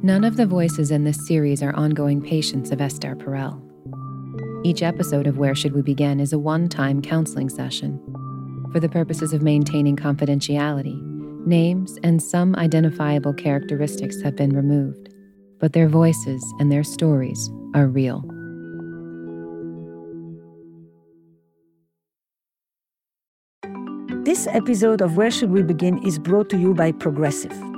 None of the voices in this series are ongoing patients of Esther Perel. Each episode of Where Should We Begin is a one time counseling session. For the purposes of maintaining confidentiality, names and some identifiable characteristics have been removed, but their voices and their stories are real. This episode of Where Should We Begin is brought to you by Progressive.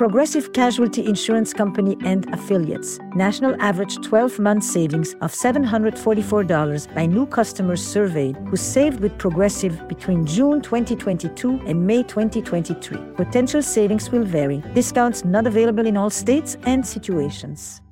Progressive Casualty Insurance Company and Affiliates. National average 12 month savings of $744 by new customers surveyed who saved with Progressive between June 2022 and May 2023. Potential savings will vary. Discounts not available in all states and situations.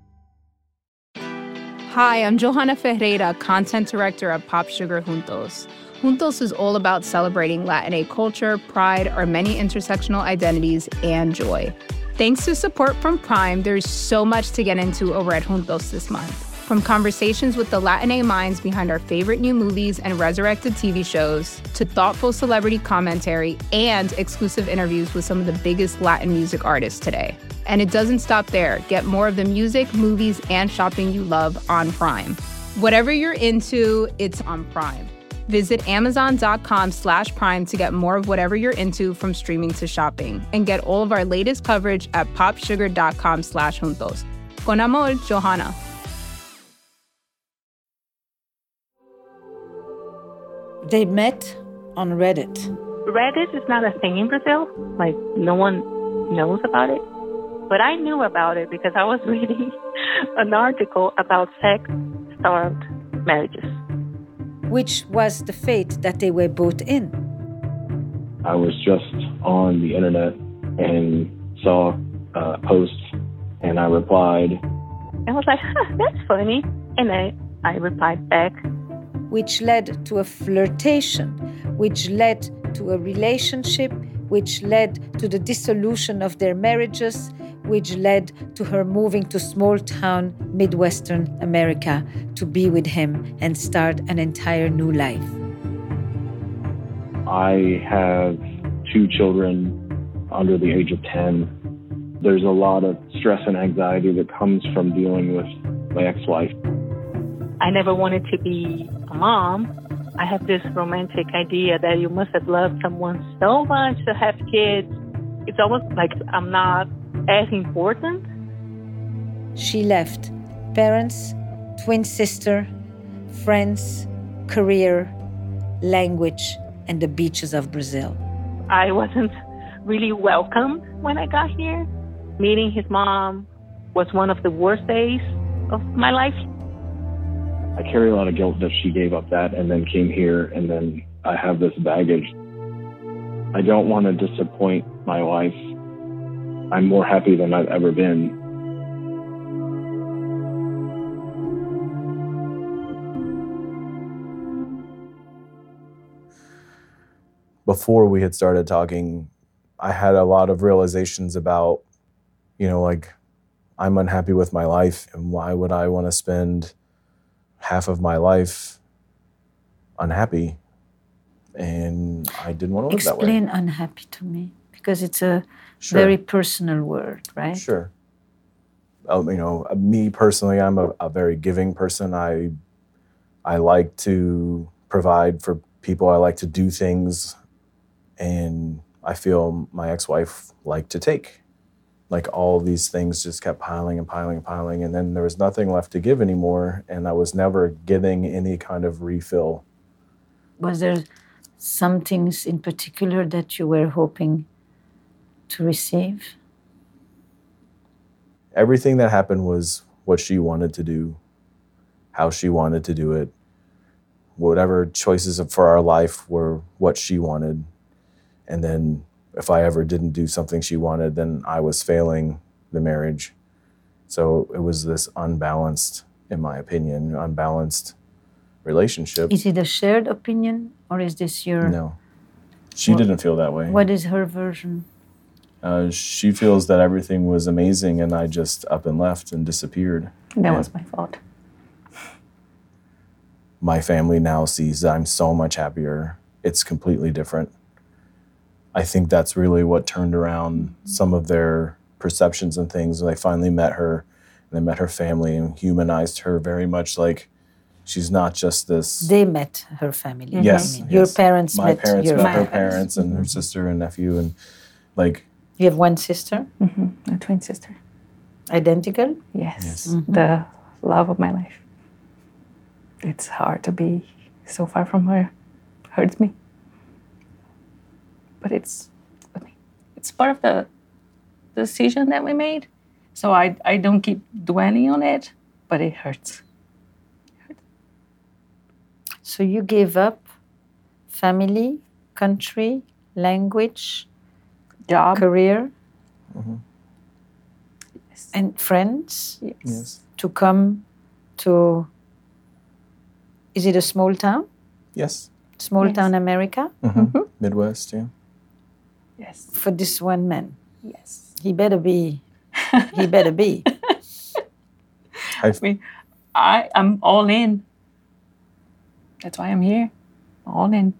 Hi, I'm Johanna Ferreira, content director at Pop Sugar Juntos. Juntos is all about celebrating Latina culture, pride, our many intersectional identities, and joy. Thanks to support from Prime, there's so much to get into over at Juntos this month. From conversations with the Latina minds behind our favorite new movies and resurrected TV shows, to thoughtful celebrity commentary and exclusive interviews with some of the biggest Latin music artists today. And it doesn't stop there. Get more of the music, movies, and shopping you love on Prime. Whatever you're into, it's on Prime. Visit amazon.com slash prime to get more of whatever you're into from streaming to shopping. And get all of our latest coverage at popsugar.com slash juntos. Con amor, Johanna. They met on Reddit. Reddit is not a thing in Brazil. Like, no one knows about it. But I knew about it because I was reading an article about sex starved marriages. Which was the fate that they were both in. I was just on the internet and saw a post and I replied. I was like, huh, that's funny. And I, I replied back. Which led to a flirtation, which led to a relationship, which led to the dissolution of their marriages, which led to her moving to small town Midwestern America to be with him and start an entire new life. I have two children under the age of 10. There's a lot of stress and anxiety that comes from dealing with my ex wife. I never wanted to be a mom. I have this romantic idea that you must have loved someone so much to have kids. It's almost like I'm not as important. She left parents, twin sister, friends, career, language, and the beaches of Brazil. I wasn't really welcomed when I got here. Meeting his mom was one of the worst days of my life. I carry a lot of guilt that she gave up that and then came here, and then I have this baggage. I don't want to disappoint my wife. I'm more happy than I've ever been. Before we had started talking, I had a lot of realizations about, you know, like I'm unhappy with my life and why would I want to spend half of my life unhappy? And I didn't want to live that way. Explain unhappy to me because it's a Sure. very personal word, right? Sure. Um, you know, me personally, I'm a, a very giving person. I I like to provide for people. I like to do things, and I feel my ex-wife liked to take. Like all these things just kept piling and piling and piling, and then there was nothing left to give anymore, and I was never getting any kind of refill. Was there some things in particular that you were hoping to receive? everything that happened was what she wanted to do, how she wanted to do it. Whatever choices for our life were what she wanted. And then if I ever didn't do something she wanted, then I was failing the marriage. So it was this unbalanced, in my opinion, unbalanced relationship. Is it a shared opinion or is this your No. She didn't feel that way. What is her version? Uh, she feels that everything was amazing and I just up and left and disappeared. That And was my fault. my family now sees that I'm so much happier. It's completely different. I think that's really what turned around some of their perceptions and things when they finally met her and they met her family and humanized her very much like she's not just this They met her family. Yes, mean. Your parents my met parents your met her family. parents and her sister and nephew and like You have one sister, mm-hmm. A twin sister. identical. Yes. Yes. Mm-hmm. The love of my life. It's hard to be so far from her. Hurts me. But it's it's part of the decision that we made. So I, I don't keep dwelling on it, but it hurts. So you gave up family, country, language, Job. career, Yes. and friends Yes. yes to come to. Is it a small town? yes Small Yes. town America Mhm. midwest yeah Yes. for this one man. Yes. He better be. He better be. I, I mean, I am all in. That's why I'm here. All in.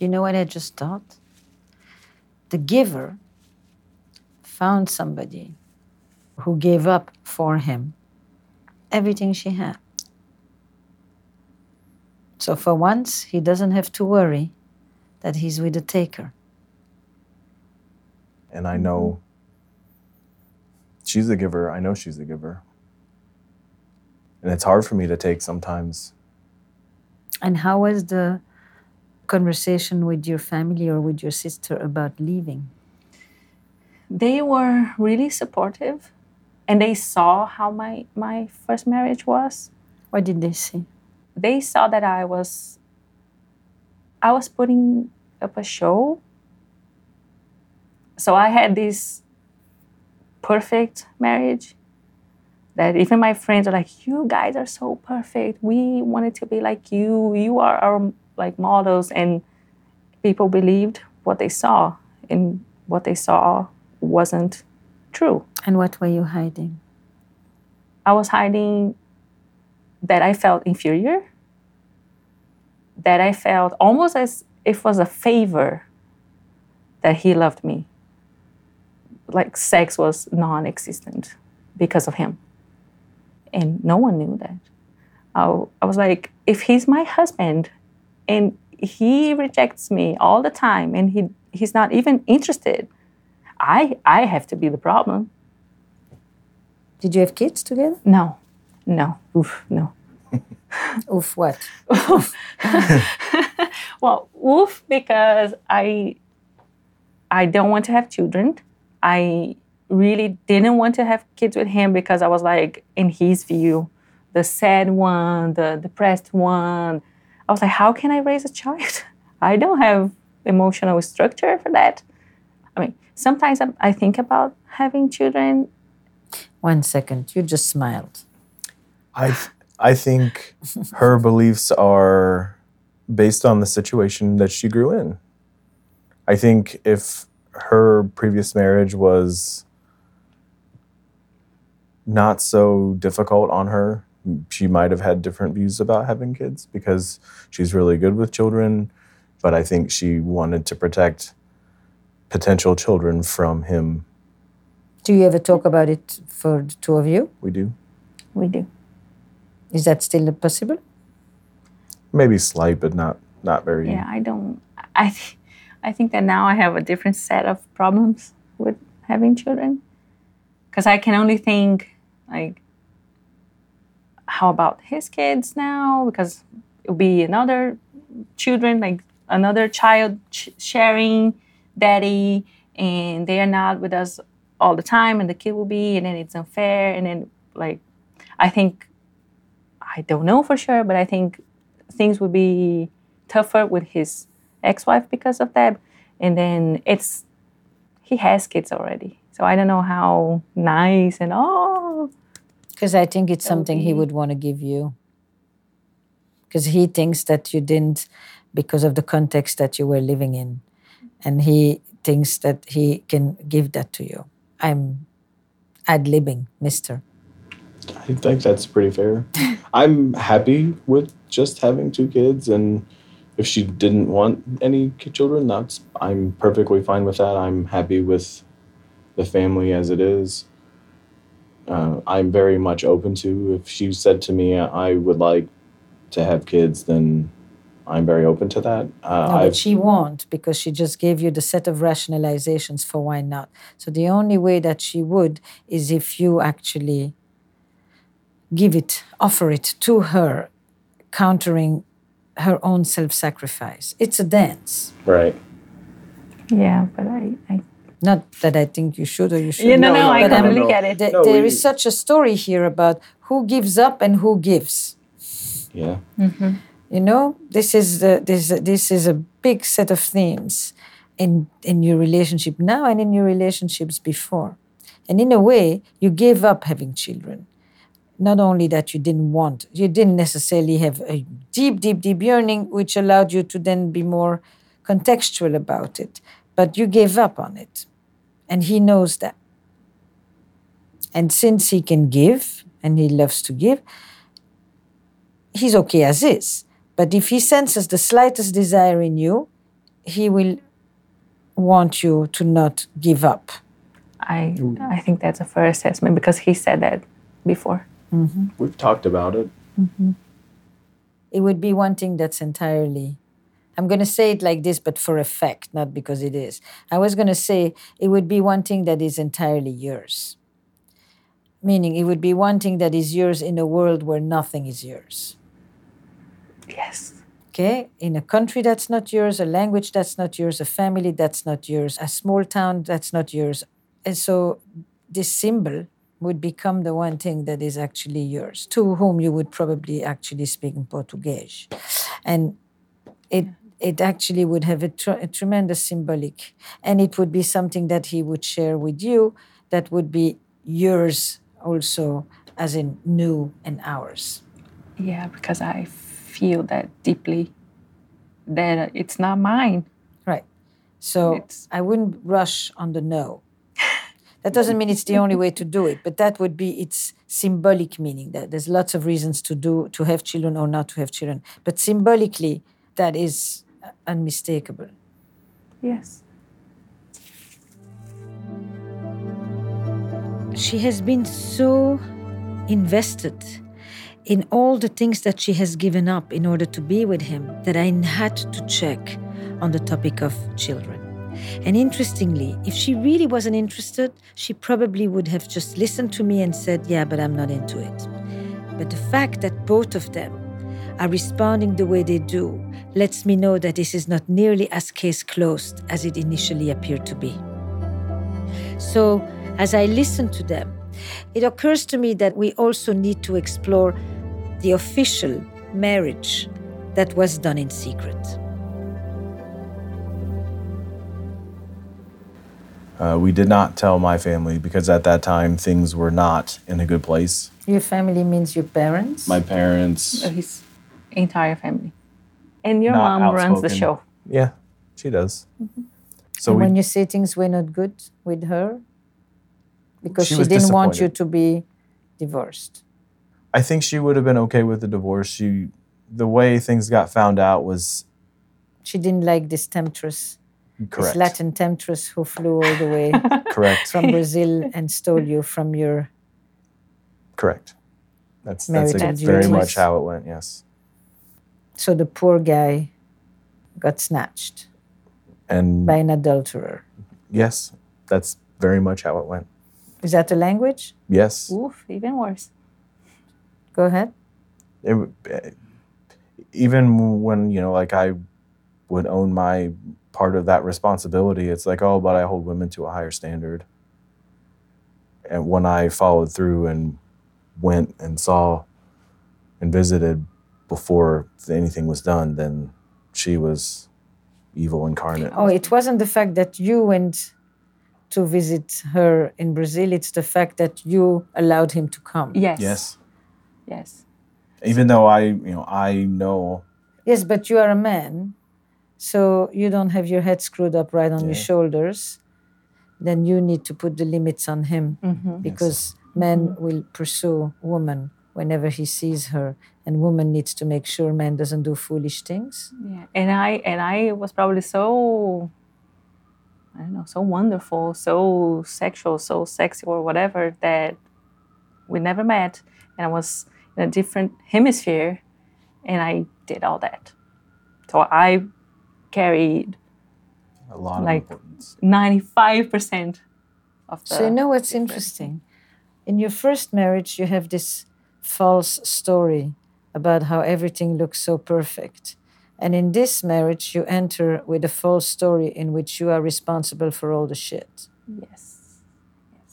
You know what I just thought? The giver found somebody who gave up for him everything she had. So for once, he doesn't have to worry that he's with a taker. and I know she's a giver. I know she's a giver. And it's hard for me to take sometimes. And how was the conversation with your family or with your sister about leaving? They were really supportive and they saw how my, my first marriage was. What did they say? They saw that I was I was putting up a show. So I had this perfect marriage that even my friends are like, "You guys are so perfect. We wanted to be like you. You are our like models." And people believed what they saw, and what they saw wasn't true. And what were you hiding? I was hiding that I felt inferior, that I felt almost as if it was a favor that he loved me. Like sex was non existent because of him. And no one knew that. I, I was like, if he's my husband and he rejects me all the time and he, he's not even interested, I, I have to be the problem. Did you have kids together? No, no, oof, no. Oof, what? Oof. Well, oof, because I I don't want to have children. I really didn't want to have kids with him because I was like, in his view, the sad one, the depressed one. I was like, how can I raise a child? I don't have emotional structure for that. I mean, sometimes I, I think about having children. One second, you just smiled. I I think her beliefs are based on the situation that she grew in. I think if her previous marriage was not so difficult on her, she might have had different views about having kids because she's really good with children, but I think she wanted to protect potential children from him. Do you ever talk about it for the two of you? We do. We do. Is that still possible? Maybe slight, but not not very Yeah, I don't. I, th- I think that now I have a different set of problems with having children, because I can only think like, how about his kids now? Because it'll be another children, like another child sh- sharing daddy, and they are not with us all the time, and the kid will be, and then it's unfair, and then like, I think, I don't know for sure, but I think things would be tougher with his ex-wife because of that and then it's he has kids already so i don't know how nice and oh Because I think it's That would something he would want to give you. Because he thinks that you didn't because of the context that you were living in. And he thinks that he can give that to you. I'm ad libbing, mister. I think that's pretty fair. I'm happy with just having two kids, and if she didn't want any children, that's I'm perfectly fine with that. I'm happy with the family as it is. Uh, I'm very much open to if she said to me I would like to have kids, then I'm very open to that. Uh, No, but I've- she won't because she just gave you the set of rationalizations for why not. So the only way that she would is if you actually give it, offer it to her, countering her own self sacrifice. It's a dance. right. Yeah, but I, I Not that I think you should or you should. you know, no, I but I'm- totally get it. Th- No, there we- is such a story here about who gives up and who gives. Yeah. Mm-hmm. You know, this is the, this this is a big set of themes in in your relationship now and in your relationships before. And in a way, you gave up having children. Not only that you didn't want, you didn't necessarily have a deep, deep, deep yearning, which allowed you to then be more contextual about it, but you gave up on it. And he knows that. And since he can give and he loves to give, he's okay as is. But if he senses the slightest desire in you, he will want you to not give up. I, I think that's a fair assessment because he said that before. Mm-hmm. We've talked about it. Mm-hmm. It would be one thing that's entirely. I'm going to say it like this, but for effect, not because it is. I was going to say it would be one thing that is entirely yours. Meaning, it would be one thing that is yours in a world where nothing is yours. Yes. okay in a country that's not yours a language that's not yours a family that's not yours a small town that's not yours and so this symbol would become the one thing that is actually yours to whom you would probably actually speak in portuguese and it it actually would have a, tr- a tremendous symbolic and it would be something that he would share with you that would be yours also as in new and ours Yeah, because I feel that deeply that it's not mine. Right. So It's- I wouldn't rush on the no. That doesn't mean it's the only way to do it, but that would be its symbolic meaning. That there's lots of reasons to do to have children or not to have children, but symbolically, that is unmistakable. Yes. She has been so invested in all the things that she has given up in order to be with him that I had to check on the topic of children. And interestingly, if she really wasn't interested, she probably would have just listened to me and said, Yeah, but I'm not into it. But the fact that both of them are responding the way they do lets me know that this is not nearly as case closed as it initially appeared to be. So, as I listen to them, it occurs to me that we also need to explore the official marriage that was done in secret. Uh, we did not tell my family because at that time things were not in a good place. Your family means your parents? My parents, his entire family. And your Not mom runs the show. yeah, she does. Mm-hmm. So and we, when you say things were not good with her? Because She she, didn't want you to be divorced. I think she would have been okay with the divorce. She, the way things got found out was She didn't like this temptress, correct. this Latin temptress who flew all the way correct. from Brazil and stole you from your. correct. That's that's Marital a- very much how it went. Yes. So the poor guy got snatched And by an adulterer. yes, that's very much how it went. Is that the language? Yes. Oof, even worse. Go ahead. it, eh, even when you know like i would own my part of that responsibility it's like oh but i hold women to a higher standard and when i followed through and went and saw and visited before anything was done then she was evil incarnate Oh, it wasn't the fact that you went to visit her in Brazil, it's the fact that you allowed him to come. Yes. yes Yes. even though i you know i know Yes, but you are a man So you don't have your head screwed up right on your shoulders. Then you need to put the limits on him mm-hmm. because man will pursue woman whenever he sees her, and woman needs to make sure man doesn't do foolish things. Yeah, and I and I was probably so I don't know, so wonderful, so sexual, so sexy or whatever that we never met, and I was in a different hemisphere, and I did all that. So I carried A lot Like- of importance. ninety five percent of the. So you know what's difference. interesting? In your first marriage, you have this false story about how everything looks so perfect. And in this marriage, you enter with a false story in which you are responsible for all the shit. Yes.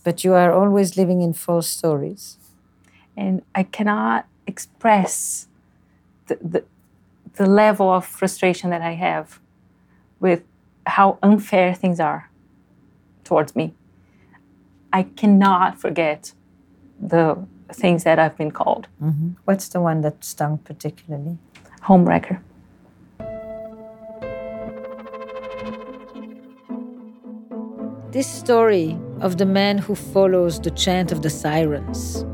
But you are always living in false stories. and I cannot express the, the, the level of frustration that I have with how unfair things are towards me. I cannot forget the things that I've been called mm-hmm. What's the one that stung particularly? homewrecker. This story of the man who follows the chant of the sirens,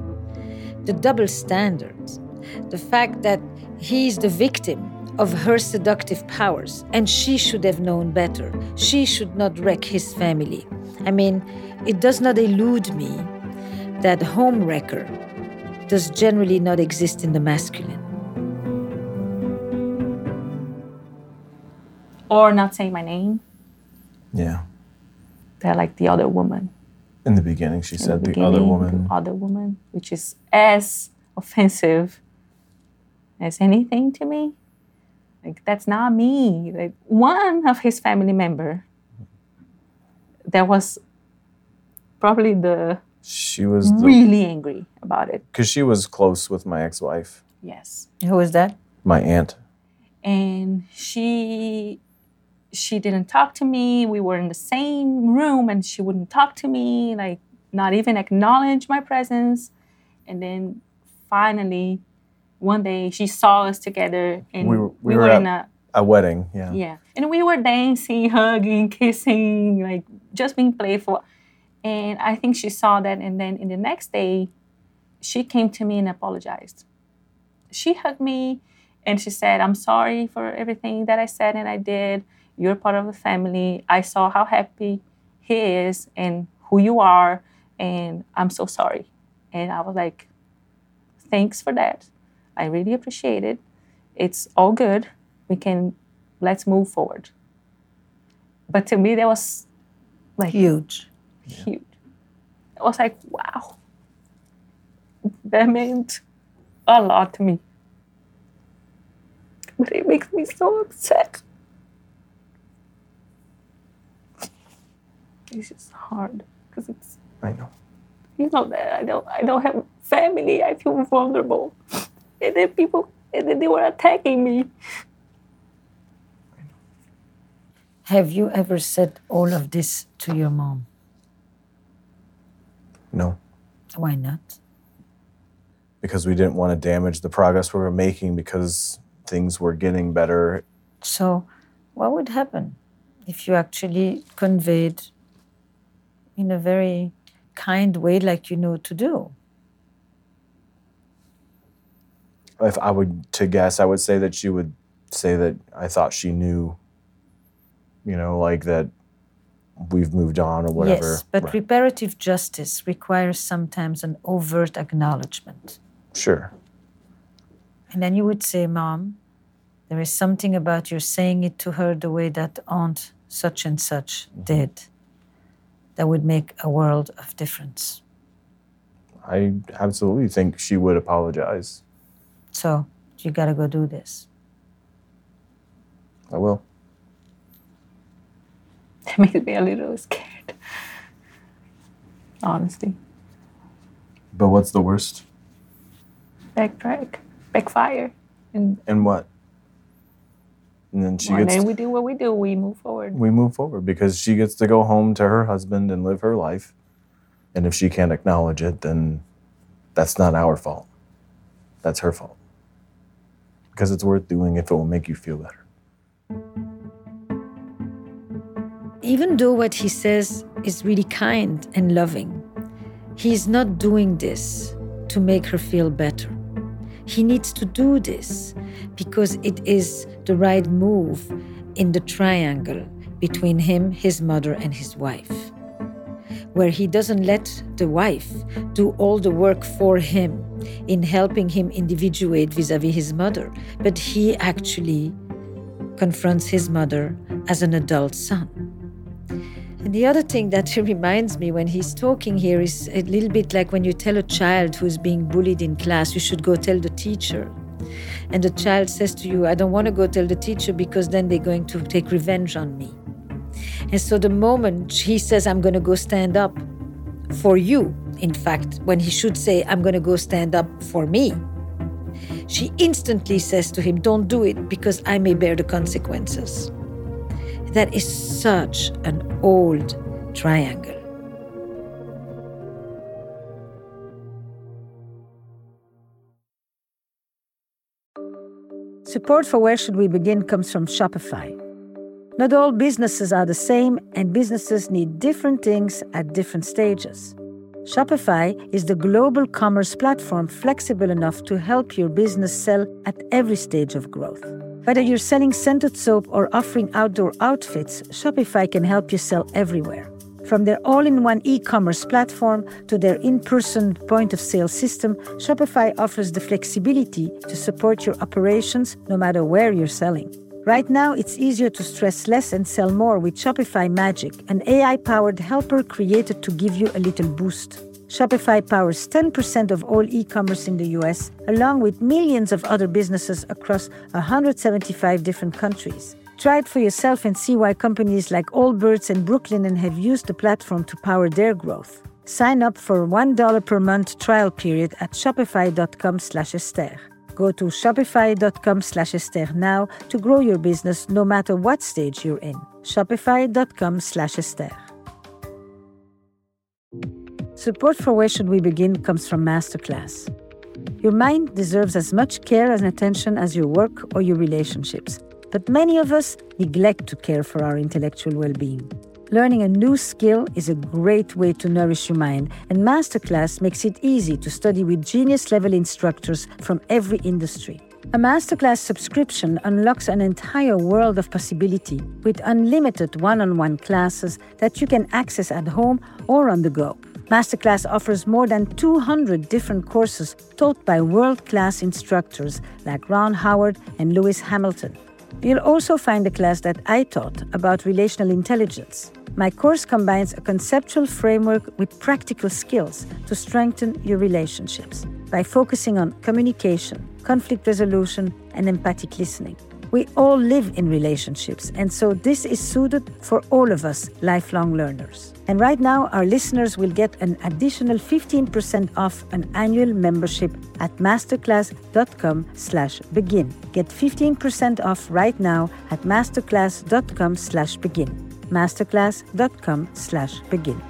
the double standards, the fact that he's the victim of her seductive powers and she should have known better. She should not wreck his family. I mean, it does not elude me that home wrecker does generally not exist in the masculine. Or not saying my name. Yeah. They're like the other woman. In the beginning, she in said the, beginning, other woman. The other woman, which is as offensive as anything to me. Like that's not me. Like one of his family member that was probably the She was the really angry about it. because she was close with my ex-wife, Yes. Who was that? my aunt. and she she didn't talk to me we were in the same room and she wouldn't talk to me like not even acknowledge my presence and then finally one day she saw us together and We we were- were, were at- in a A wedding, yeah. yeah and we were dancing hugging kissing like just being playful and i think she saw that and then in the next day she came to me and apologized. She hugged me and she said i'm sorry for everything that i said and i did. You're part of the family. I saw how happy he is and who you are and i'm so sorry. And i was like thanks for that. I really appreciate it. It's all good. We can let's move forward. But to me that was like Huge. Huge i was like wow that meant a lot to me but it makes me so upset it's just hard because it's I know. you know that I don't I don't have family. I feel vulnerable, and then people and then they were attacking me. Have you ever said all of this to your mom? No, Why not? because we didn't want to damage the progress we were making because things were getting better. So, what would happen if you actually conveyed in a very kind way, like you know to do? If I would to guess, I would say that she would say that I thought she knew, you know, like that we've moved on or whatever. Yes, but Right. reparative justice requires sometimes an overt acknowledgement. sure. And then you would say, Mom, there is something about your saying it to her the way that Aunt such and such mm-hmm. did that would make a world of difference. I absolutely think she would apologize. So, you gotta go do this. I will. That makes me a little scared. Honestly, But what's the worst? backtrack, backfire, and, And what? And then she and gets then we do what we do. We move forward. we move forward because she gets to go home to her husband and live her life. And if she can't acknowledge it, then that's not our fault. That's her fault. Because it's worth doing if it will make you feel better. Even though what he says is really kind and loving, he's not doing this to make her feel better. He needs to do this because it is the right move in the triangle between him, his mother, and his wife, where he doesn't let the wife do all the work for him in helping him individuate vis a vis his mother, but he actually confronts his mother as an adult son. And the other thing that he reminds me when he's talking here is a little bit like when you tell a child who's being bullied in class, you should go tell the teacher. And the child says to you, I don't want to go tell the teacher because then they're going to take revenge on me. And so the moment he says, I'm going to go stand up for you, in fact, when he should say, I'm going to go stand up for me, she instantly says to him, Don't do it because I may bear the consequences. That is such an old triangle. Support for Where Should We Begin comes from Shopify. Not all businesses are the same, and businesses need different things at different stages. Shopify is the global commerce platform flexible enough to help your business sell at every stage of growth. Whether you're selling scented soap or offering outdoor outfits, Shopify can help you sell everywhere. From their all in one e commerce platform to their in person point of sale system, Shopify offers the flexibility to support your operations no matter where you're selling. Right now, it's easier to stress less and sell more with Shopify Magic, an AI powered helper created to give you a little boost. Shopify powers 10% of all e commerce in the US, along with millions of other businesses across 175 different countries. Try it for yourself and see why companies like Allbirds and Brooklinen have used the platform to power their growth. Sign up for $1 per month trial period at shopify.com slash Esther. Go to shopify.com slash Esther now to grow your business no matter what stage you're in. Shopify.com slash Esther. Support for Where Should We Begin comes from Masterclass. Your mind deserves as much care and attention as your work or your relationships, but many of us neglect to care for our intellectual well being. Learning a new skill is a great way to nourish your mind, and Masterclass makes it easy to study with genius level instructors from every industry. A Masterclass subscription unlocks an entire world of possibility with unlimited one on one classes that you can access at home or on the go. Masterclass offers more than 200 different courses taught by world class instructors like Ron Howard and Lewis Hamilton. You'll also find a class that I taught about relational intelligence. My course combines a conceptual framework with practical skills to strengthen your relationships by focusing on communication, conflict resolution, and empathic listening. We all live in relationships, and so this is suited for all of us lifelong learners. And right now, our listeners will get an additional 15% off an annual membership at masterclass.com slash begin. Get 15% off right now at masterclass.com slash begin. masterclass.com slash begin.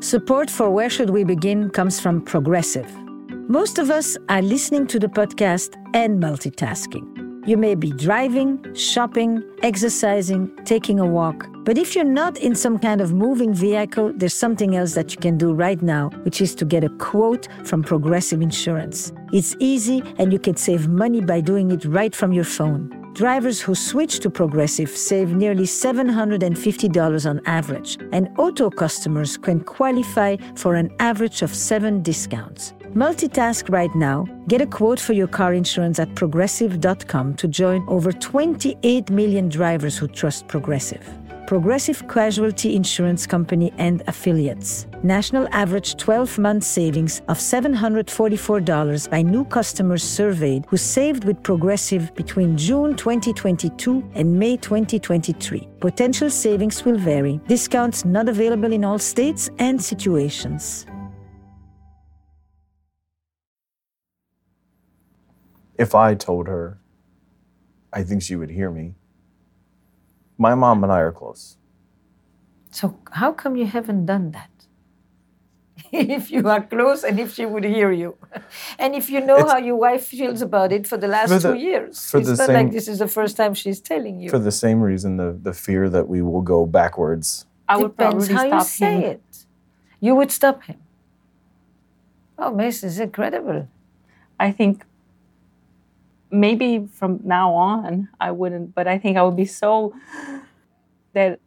Support for Where Should We Begin comes from Progressive. Most of us are listening to the podcast and multitasking. You may be driving, shopping, exercising, taking a walk. But if you're not in some kind of moving vehicle, there's something else that you can do right now, which is to get a quote from Progressive Insurance. It's easy and you can save money by doing it right from your phone. Drivers who switch to Progressive save nearly $750 on average, and auto customers can qualify for an average of seven discounts. Multitask right now. Get a quote for your car insurance at progressive.com to join over 28 million drivers who trust Progressive. Progressive Casualty Insurance Company and affiliates. National average 12 month savings of $744 by new customers surveyed who saved with Progressive between June 2022 and May 2023. Potential savings will vary. Discounts not available in all states and situations. If I told her, I think she would hear me. My mom and I are close. So, how come you haven't done that? if you are close and if she would hear you. And if you know It's- how your wife feels about it for the last For the- two years. for it's the not same- like this is the first time she's telling you. For the same reason, the, the fear that we will go backwards. I would Depends probably how stop you say him. it. You would stop him. Oh, Miss, is incredible. I think maybe from now on I wouldn't, but I think I would be so that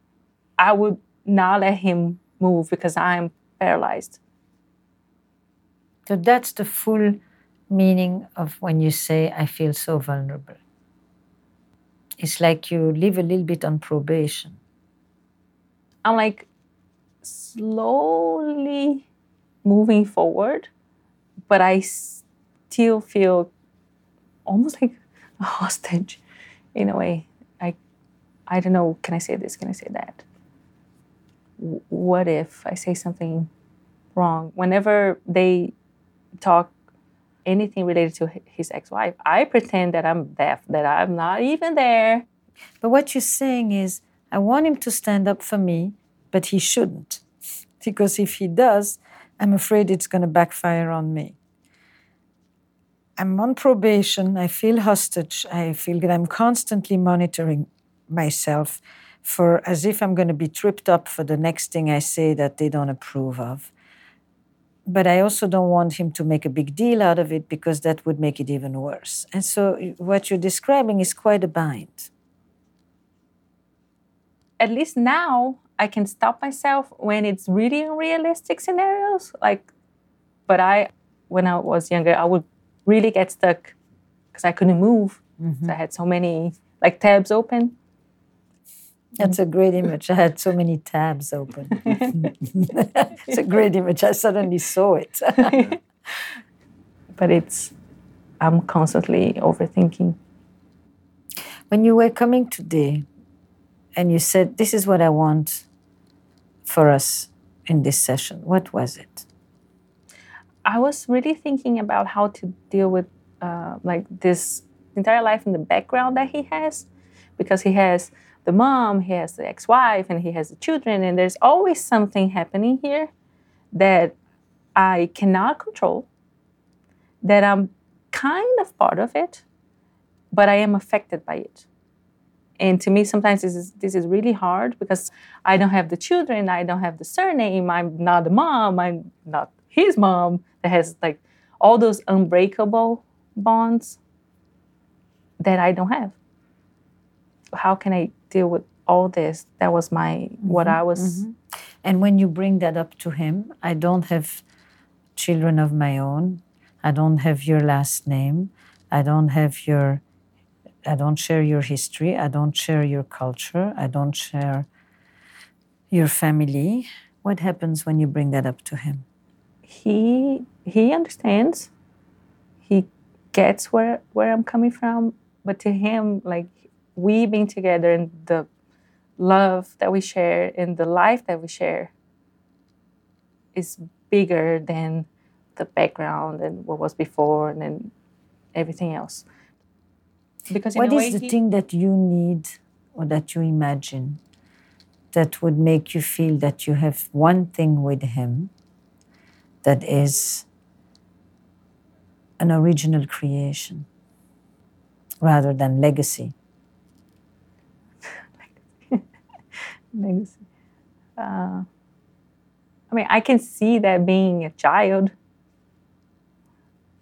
I would not let him move because I'm paralyzed. So that's the full meaning of when you say, I feel so vulnerable. It's like you live a little bit on probation. I'm like slowly moving forward, but I still feel almost like a hostage in a way. I, I don't know, can I say this? Can I say that? What if I say something wrong? Whenever they talk anything related to his ex wife, I pretend that I'm deaf, that I'm not even there. But what you're saying is, I want him to stand up for me, but he shouldn't. Because if he does, I'm afraid it's going to backfire on me. I'm on probation. I feel hostage. I feel that I'm constantly monitoring myself for as if I'm going to be tripped up for the next thing I say that they don't approve of. But I also don't want him to make a big deal out of it because that would make it even worse. And so what you're describing is quite a bind. at least now I can stop myself when it's really unrealistic scenarios. Like, but I, when I was younger, I would really get stuck because I couldn't move. So I mm-hmm. had so many like tabs open. That's a great image. I had so many tabs open. it's a great image. I suddenly saw it. But it's, I'm constantly overthinking. when you were coming today and you said, This is what I want for us in this session, what was it? I was really thinking about how to deal with uh, like this entire life in the background that he has, because he has the mom, he has the ex-wife, and he has the children, and there's always something happening here that I cannot control. That I'm kind of part of it, but I am affected by it. And to me, sometimes this is this is really hard because I don't have the children, I don't have the surname, I'm not the mom, I'm not his mom that has like all those unbreakable bonds that I don't have. How can I deal with all this? That was my what mm-hmm, I was mm-hmm. And when you bring that up to him, I don't have children of my own. I don't have your last name. I don't have your I don't share your history. I don't share your culture. I don't share your family. What happens when you bring that up to him? He he understands. He gets where where I'm coming from, but to him, like we being together and the love that we share and the life that we share is bigger than the background and what was before and then everything else. Because What is the he- thing that you need or that you imagine that would make you feel that you have one thing with him that is an original creation rather than legacy? legacy. Uh, I mean, I can see that being a child.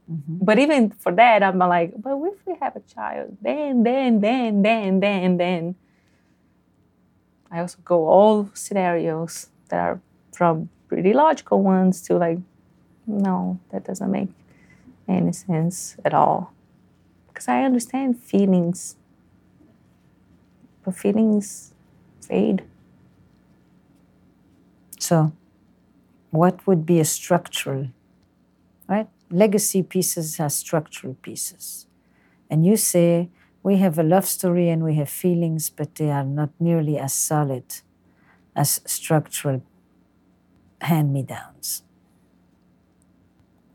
But even for that, I'm like, but if we have a child? Then, then, then, then, then, then. I also go all scenarios that are from pretty logical ones to like, no, that doesn't make any sense at all. Because I understand feelings, but feelings fade. So, what would be a structural, right? Legacy pieces are structural pieces. And you say, we have a love story and we have feelings, but they are not nearly as solid as structural hand me downs.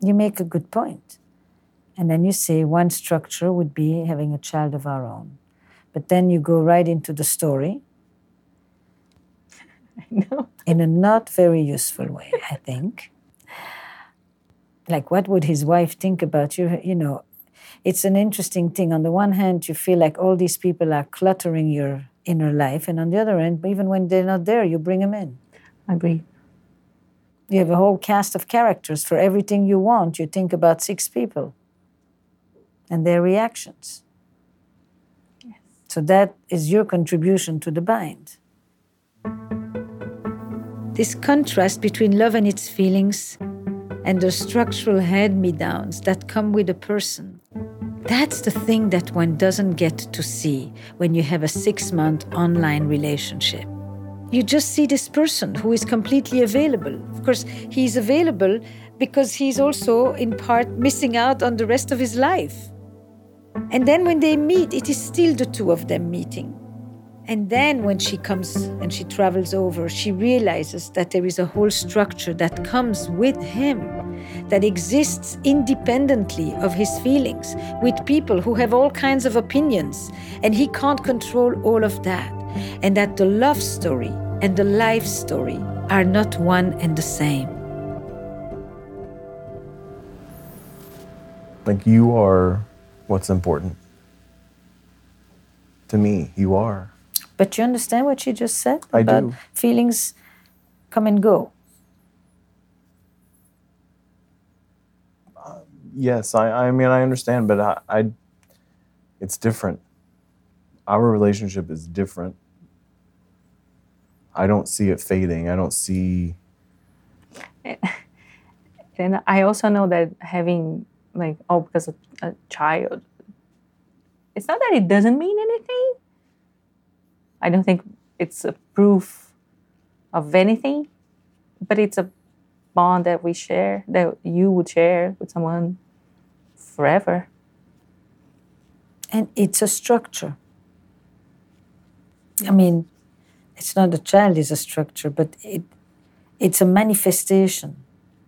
You make a good point. And then you say one structure would be having a child of our own. But then you go right into the story I know. in a not very useful way, I think. like what would his wife think about you you know it's an interesting thing on the one hand you feel like all these people are cluttering your inner life and on the other end even when they're not there you bring them in I agree. You have a whole cast of characters for everything you want you think about six people and their reactions so that is your contribution to the bind this contrast between love and its feelings and the structural hand me downs that come with a person. That's the thing that one doesn't get to see when you have a six month online relationship. You just see this person who is completely available. Of course, he's available because he's also, in part, missing out on the rest of his life. And then when they meet, it is still the two of them meeting. And then when she comes and she travels over, she realizes that there is a whole structure that comes with him, that exists independently of his feelings, with people who have all kinds of opinions, and he can't control all of that. And that the love story and the life story are not one and the same. Like you are what's important. To me, you are. But you understand what she just said I about do. feelings come and go. Yes, I, I mean I understand, but I, I it's different. Our relationship is different. I don't see it fading. I don't see And I also know that having like oh because of a child, it's not that it doesn't mean anything. I don't think it's a proof of anything, but it's a bond that we share that you would share with someone forever. And it's a structure. I mean, it's not a child is a structure, but it it's a manifestation,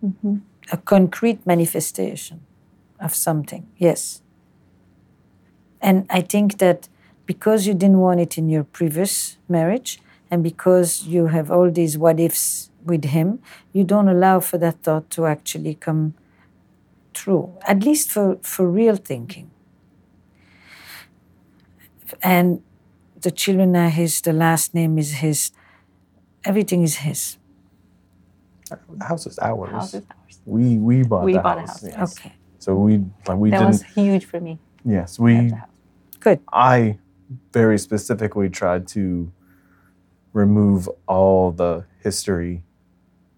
mm-hmm. a concrete manifestation of something. Yes. And I think that because you didn't want it in your previous marriage, and because you have all these what ifs with him, you don't allow for that thought to actually come true, at least for, for real thinking. And the children are his, the last name is his, everything is his. the house is ours. House is ours. We we bought We the bought a house. house, yes. Okay, So we like we That didn't That was huge for me. yes, we the good. I very specifically tried to remove all the history,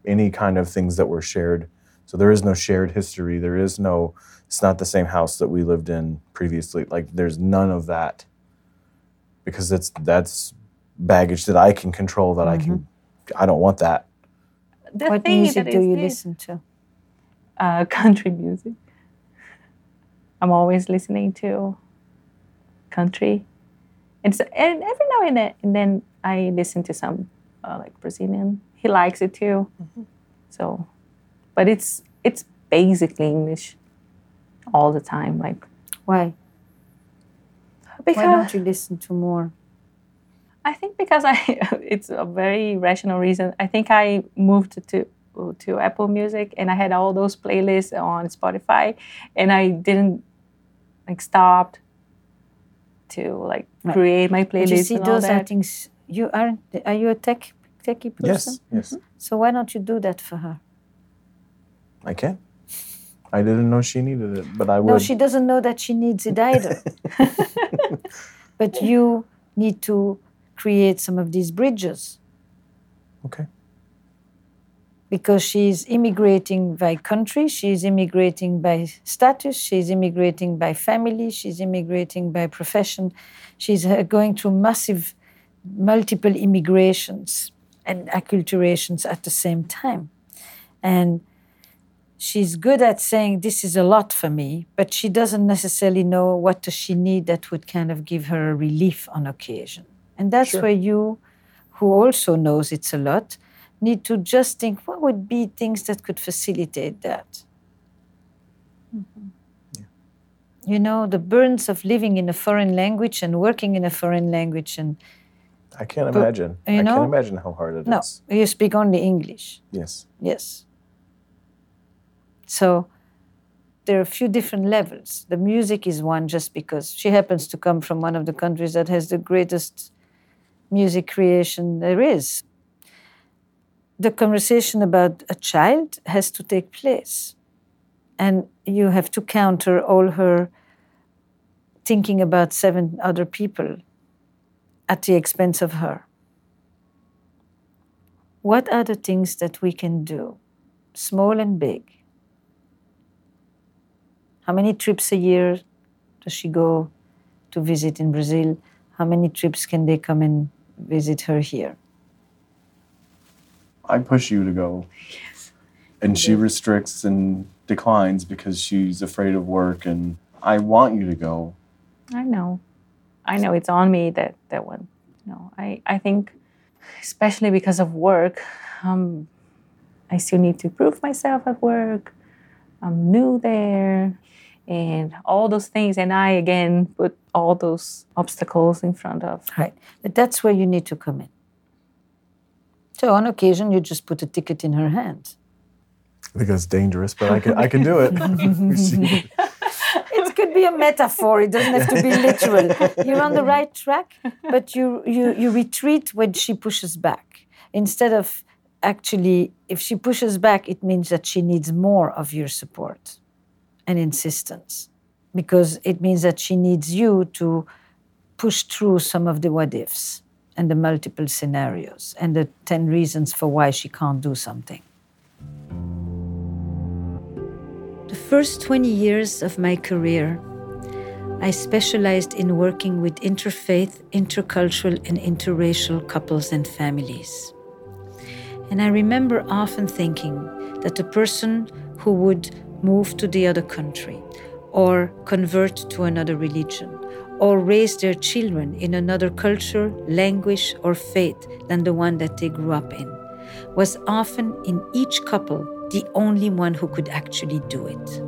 any kind of things that were shared. So there is no shared history. There is no, it's not the same house that we lived in previously. Like there's none of that because that's, that's baggage that I can control that I can, I don't want that. The what thing music that do you this, listen to? Uh, country music. I'm always listening to country. It's and every now and then, and then I listen to some uh, like Brazilian. He likes it too. So, but it's it's basically English all the time. Like Why? Because Why don't you listen to more? I think because I it's a very rational reason. I think I moved to to Apple Music and I had all those playlists on Spotify and I didn't like stopped to like Right. create my But you playlist see, and all those are that. things you aren't. Are you a tech techie person? Yes, yes, So why don't you do that for her? I can. I didn't know she needed it, but I would. No, she doesn't know that she needs it either. but you need to create some of these bridges okay. because she's immigrating by country, she's immigrating by status, she's immigrating by family, she's immigrating by profession. She's uh, going through massive, multiple immigrations and acculturations at the same time. And she's good at saying this is a lot for me, but she doesn't necessarily know what does she need that would kind of give her a relief on occasion. And that's Sure. where you, who also knows it's a lot, need to just think what would be things that could facilitate that. Mm-hmm. You know, the burdens of living in a foreign language and working in a foreign language, and I can't But, imagine. you I know- can't imagine how hard it is. no, you speak only English. Yes. Yes. So there are a few different levels. The music is one just because she happens to come from one of the countries that has the greatest music creation there is. The conversation about a child has to take place. And you have to counter all her thinking about seven other people at the expense of her. What are the things that we can do, small and big? How many trips a year does she go to visit in Brazil? How many trips can they come and visit her here? I push you to go. Yes. And she restricts and declines because she's afraid of work and I want you to go. I know. I know it's on me that that one. No, I, I think especially because of work, um, I still need to prove myself at work. I'm new there and all those things and I again put all those obstacles in front of. Right. But that's where you need to come in. So on occasion you just put a ticket in her hand. I think that's dangerous, but I can I can do it. it could be a metaphor. It doesn't have to be literal. You're on the right track, but you you you retreat when she pushes back. Instead of actually, if she pushes back, it means that she needs more of your support and insistence, because it means that she needs you to push through some of the what ifs and the multiple scenarios and the 10 reasons for why she can't do something. The first 20 years of my career, I specialized in working with interfaith, intercultural, and interracial couples and families. And I remember often thinking that the person who would move to the other country or convert to another religion or raise their children in another culture, language, or faith than the one that they grew up in was often in each couple the only one who could actually do it.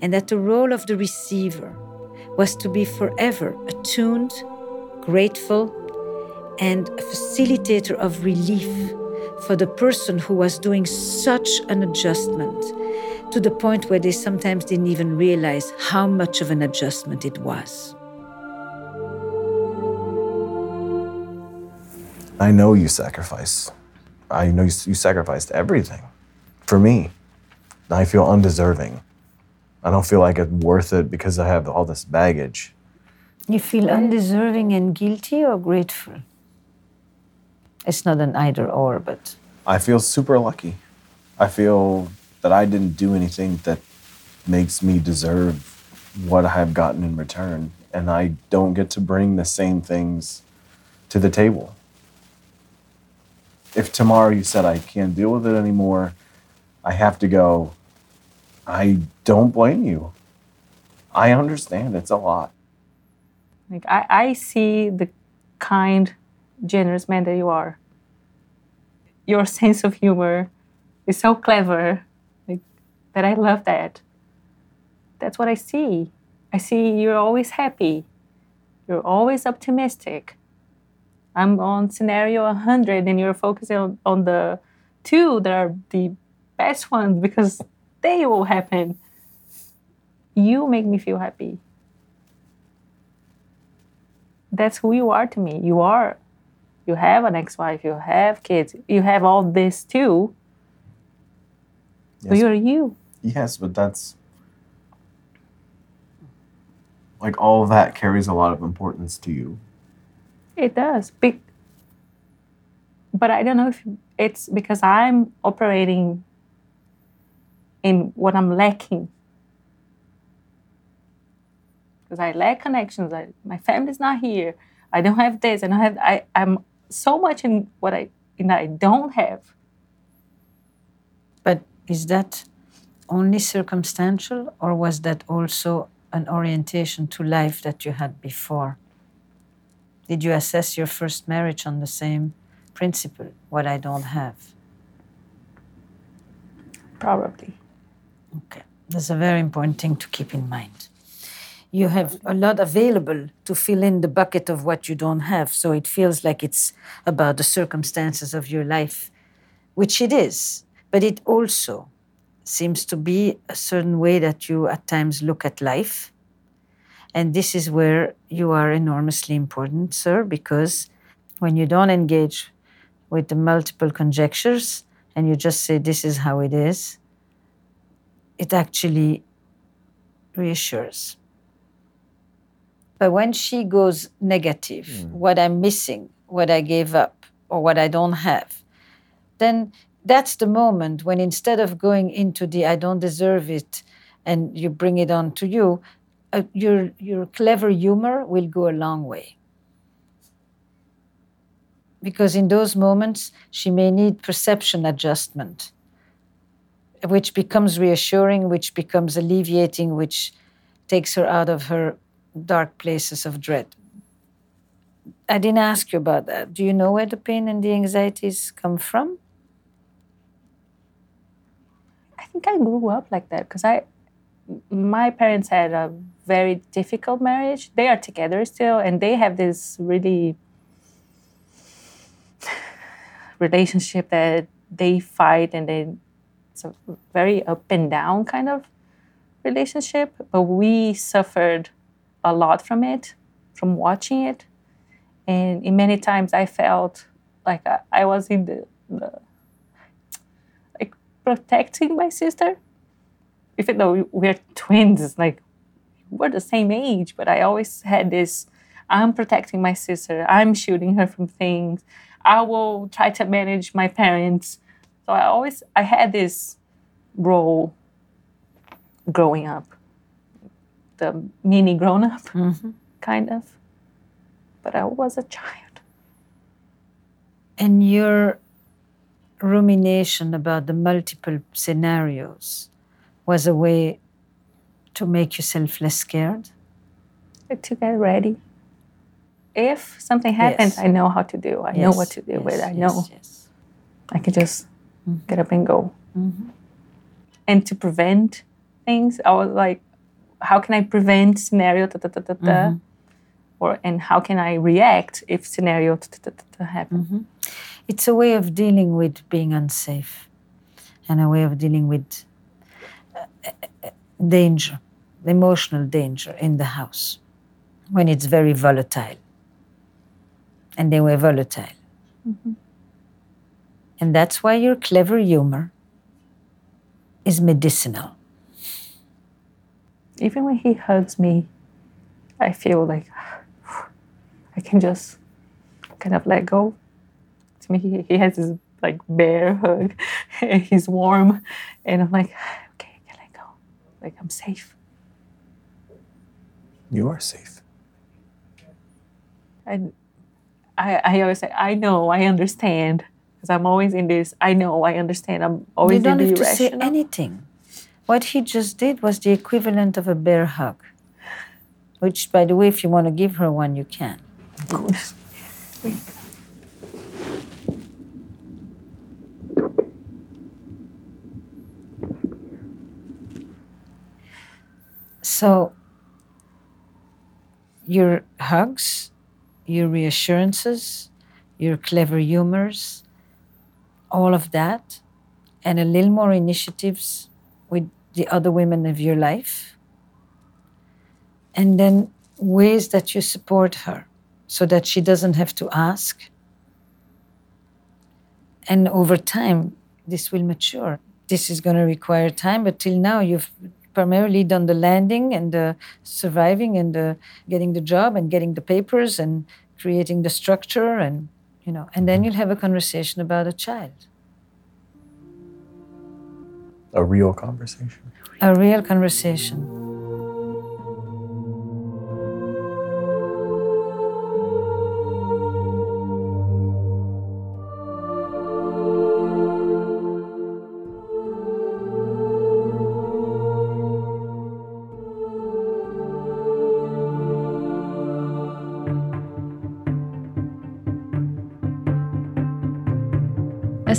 And that the role of the receiver was to be forever attuned, grateful, and a facilitator of relief for the person who was doing such an adjustment to the point where they sometimes didn't even realize how much of an adjustment it was. I know you sacrifice. I know you, you sacrificed everything for me. I feel undeserving. I don't feel like it's worth it because I have all this baggage. You feel undeserving and guilty or grateful? It's not an either or, but. I feel super lucky. I feel that I didn't do anything that makes me deserve what I have gotten in return. And I don't get to bring the same things to the table. If tomorrow you said I can't deal with it anymore, I have to go, I don't blame you. I understand it's a lot. Like I, I see the kind, generous man that you are. Your sense of humor is so clever that I love that. That's what I see. I see you're always happy. You're always optimistic. I'm on scenario 100 and you're focusing on, on the two that are the best ones because they will happen. You make me feel happy. That's who you are to me. You are, you have an ex wife, you have kids, you have all this too. But Yes. you're you. Yes, but that's like all of that carries a lot of importance to you. It does. Be- but I don't know if it's because I'm operating in what I'm lacking. Because I lack connections. I, my family's not here. I don't have this. I don't have. I, I'm so much in what I in I don't have. But is that only circumstantial, or was that also an orientation to life that you had before? Did you assess your first marriage on the same principle, what I don't have? Probably. Okay, that's a very important thing to keep in mind. You have a lot available to fill in the bucket of what you don't have, so it feels like it's about the circumstances of your life, which it is, but it also seems to be a certain way that you at times look at life. And this is where you are enormously important, sir, because when you don't engage with the multiple conjectures and you just say, this is how it is, it actually reassures. But when she goes negative, mm. what I'm missing, what I gave up, or what I don't have, then that's the moment when instead of going into the I don't deserve it and you bring it on to you, uh, your, your clever humor will go a long way. Because in those moments, she may need perception adjustment, which becomes reassuring, which becomes alleviating, which takes her out of her dark places of dread. I didn't ask you about that. Do you know where the pain and the anxieties come from? Think I grew up like that because I, my parents had a very difficult marriage. They are together still, and they have this really relationship that they fight and they it's a very up and down kind of relationship. But we suffered a lot from it, from watching it, and in many times I felt like I, I was in the, the protecting my sister. Even though we're twins, like we're the same age, but I always had this I'm protecting my sister, I'm shielding her from things. I will try to manage my parents. So I always I had this role growing up. The mini grown up, mm-hmm. kind of. But I was a child. And you're rumination about the multiple scenarios was a way to make yourself less scared? To get ready. If something happens, yes. I know how to do. I yes. know what to do yes. with. I know. I can just mm-hmm. get up and go. Mm-hmm. And to prevent things, I was like, how can I prevent scenario da, da, da, da, mm-hmm. or and how can I react if scenario da, da, da, da, happen? It's a way of dealing with being unsafe and a way of dealing with uh, danger, emotional danger in the house when it's very volatile. And they were volatile. Mm-hmm. And that's why your clever humor is medicinal. Even when he hugs me, I feel like I can just kind of let go to me. He, he has this like bear hug. He's warm, and I'm like, okay, can I go. Like I'm safe. You are safe. And I, I always say, I know, I understand, because I'm always in this. I know, I understand. I'm always you don't in have to say anything. What he just did was the equivalent of a bear hug. Which, by the way, if you want to give her one, you can. Of course. So, your hugs, your reassurances, your clever humors, all of that, and a little more initiatives with the other women of your life. And then ways that you support her so that she doesn't have to ask. And over time, this will mature. This is going to require time, but till now, you've primarily done the landing and the surviving and the getting the job and getting the papers and creating the structure and you know and then mm-hmm. you'll have a conversation about a child. A real conversation. A real conversation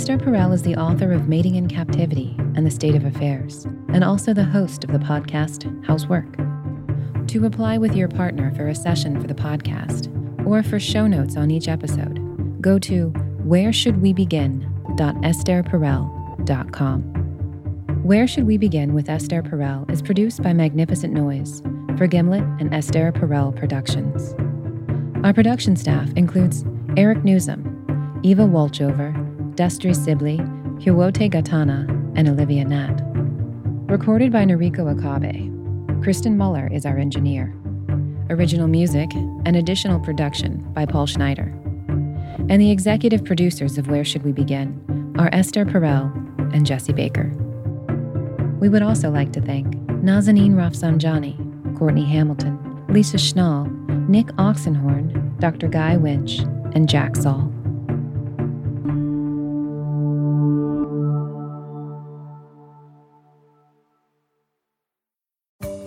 Esther Perel is the author of Mating in Captivity and the State of Affairs, and also the host of the podcast How's Work. To apply with your partner for a session for the podcast, or for show notes on each episode, go to whereshouldwebegin.estherperel.com. Where Should We Begin with Esther Perel is produced by Magnificent Noise for Gimlet and Esther Perel Productions. Our production staff includes Eric Nuzum, Eva Walchover, Destry Sibley, Hiwote Getaneh, and Olivia Nat. Recorded by Noriko Okabe. Kristen Muller is our engineer. Original music and additional production by Paul Schneider. And the executive producers of Where Should We Begin are Esther Perel and Jesse Baker. We would also like to thank Nazanin Rafsanjani, Courtney Hamilton, Lisa Schnall, Nick Oxenhorn, Dr. Guy Winch, and Jack Saul.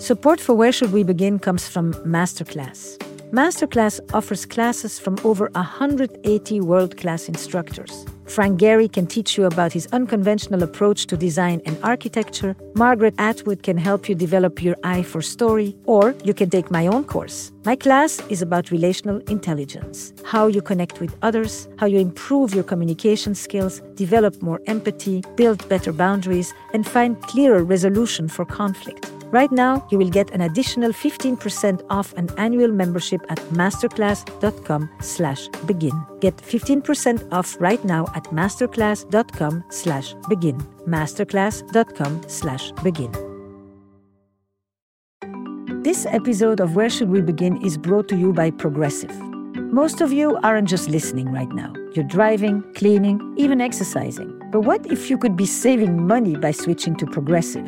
Support for Where Should We Begin comes from Masterclass. Masterclass offers classes from over 180 world class instructors. Frank Gehry can teach you about his unconventional approach to design and architecture. Margaret Atwood can help you develop your eye for story. Or you can take my own course. My class is about relational intelligence how you connect with others, how you improve your communication skills, develop more empathy, build better boundaries, and find clearer resolution for conflict. Right now, you will get an additional 15% off an annual membership at masterclass.com slash begin. Get 15% off right now at masterclass.com slash begin. masterclass.com slash begin. This episode of Where Should We Begin is brought to you by Progressive. Most of you aren't just listening right now. You're driving, cleaning, even exercising. But what if you could be saving money by switching to Progressive?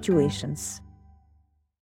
situations.